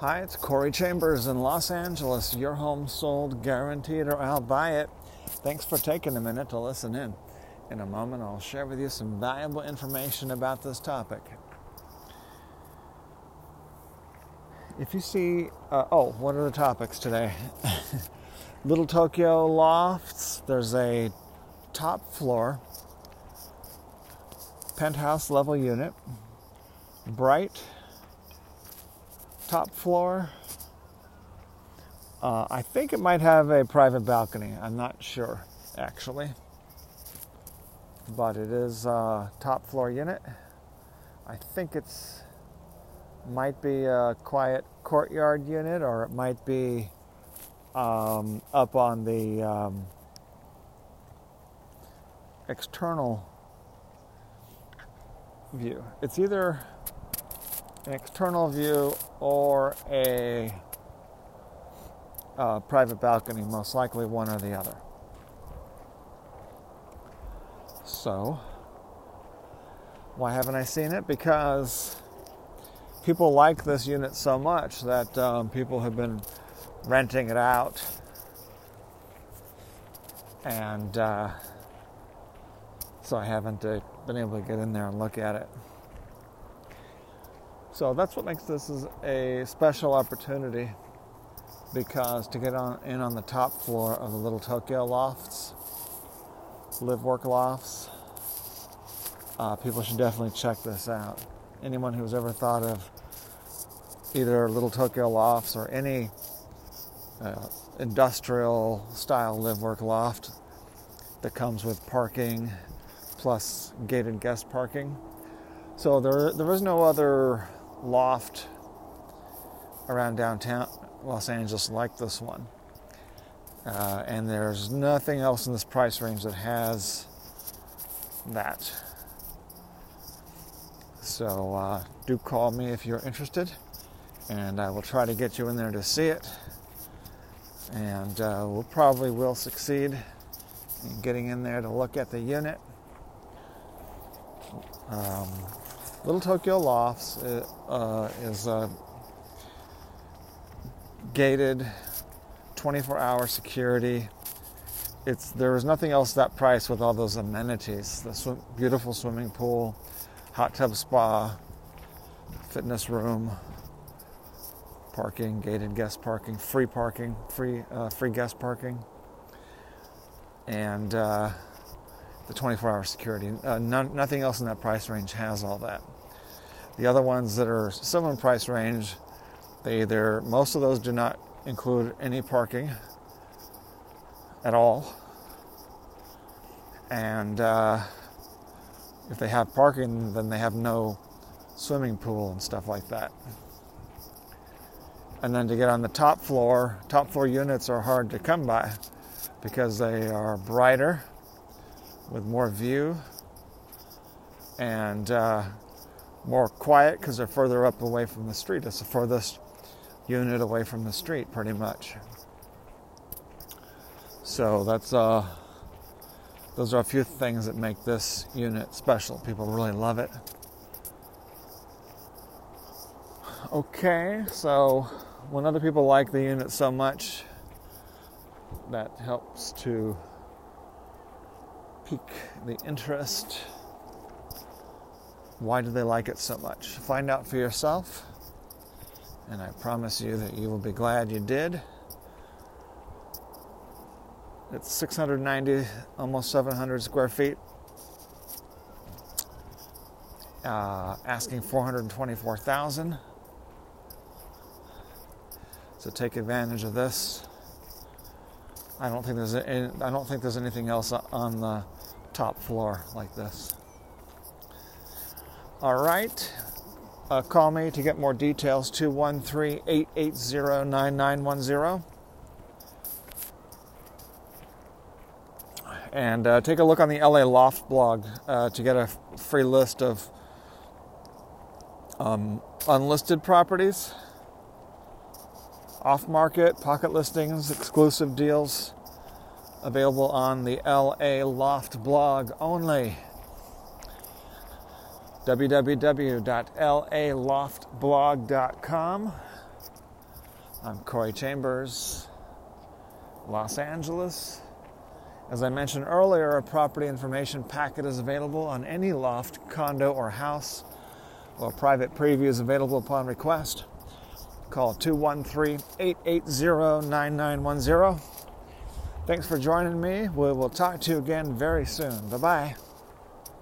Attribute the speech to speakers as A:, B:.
A: Hi, it's Corey Chambers in Los Angeles. Your home sold guaranteed or I'll buy it. Thanks for taking a minute to listen in. In a moment, I'll share with you some valuable information about this topic. If you see, uh, oh, what are the topics today? Little Tokyo Lofts, there's a top floor penthouse level unit, bright top floor. Uh, I think it might have a private balcony. I'm not sure, actually. But it is a top floor unit. I think it's might be a quiet courtyard unit, or it might be um, up on the um, external view. It's either an external view or a uh, private balcony, most likely one or the other. So, why haven't I seen it? Because people like this unit so much that um, people have been renting it out. And uh, so I haven't uh, been able to get in there and look at it. So that's what makes this is a special opportunity because to get on in on the top floor of the little Tokyo lofts, live work lofts, uh, people should definitely check this out. Anyone who's ever thought of either little Tokyo lofts or any uh, industrial style live work loft that comes with parking plus gated guest parking. So there, there is no other loft around downtown Los Angeles like this one. Uh, and there's nothing else in this price range that has that. So uh, do call me if you're interested, and I will try to get you in there to see it. And uh, we'll probably will succeed in getting in there to look at the unit. Um, Little Tokyo Lofts uh, uh is uh, gated, 24-hour security. It's there is nothing else that price with all those amenities: the beautiful swimming pool, hot tub spa, fitness room, parking, gated guest parking, free parking, free uh, free guest parking, and uh, the 24-hour security. Uh, none, nothing else in that price range has all that. The other ones that are similar in price range, they either most of those do not include any parking at all, and uh, if they have parking, then they have no swimming pool and stuff like that. And then to get on the top floor, top floor units are hard to come by because they are brighter with more view and uh, more quiet because they're further up away from the street. It's the furthest unit away from the street, pretty much. So that's uh, those are a few things that make this unit special. People really love it. Okay, so when other people like the unit so much, that helps to pique the interest why do they like it so much? Find out for yourself, and I promise you that you will be glad you did. It's 690, almost 700 square feet. Uh, asking 424,000. So take advantage of this. I don't think there's any, I don't think there's anything else on the top floor like this. All right. Uh, call me to get more details 213 880 9910. And uh, take a look on the LA Loft blog uh, to get a free list of um, unlisted properties, off market, pocket listings, exclusive deals available on the LA Loft blog only www.laloftblog.com. I'm Corey Chambers, Los Angeles. As I mentioned earlier, a property information packet is available on any loft, condo, or house, while private preview is available upon request. Call 213 880 9910. Thanks for joining me. We will talk to you again very soon. Bye bye.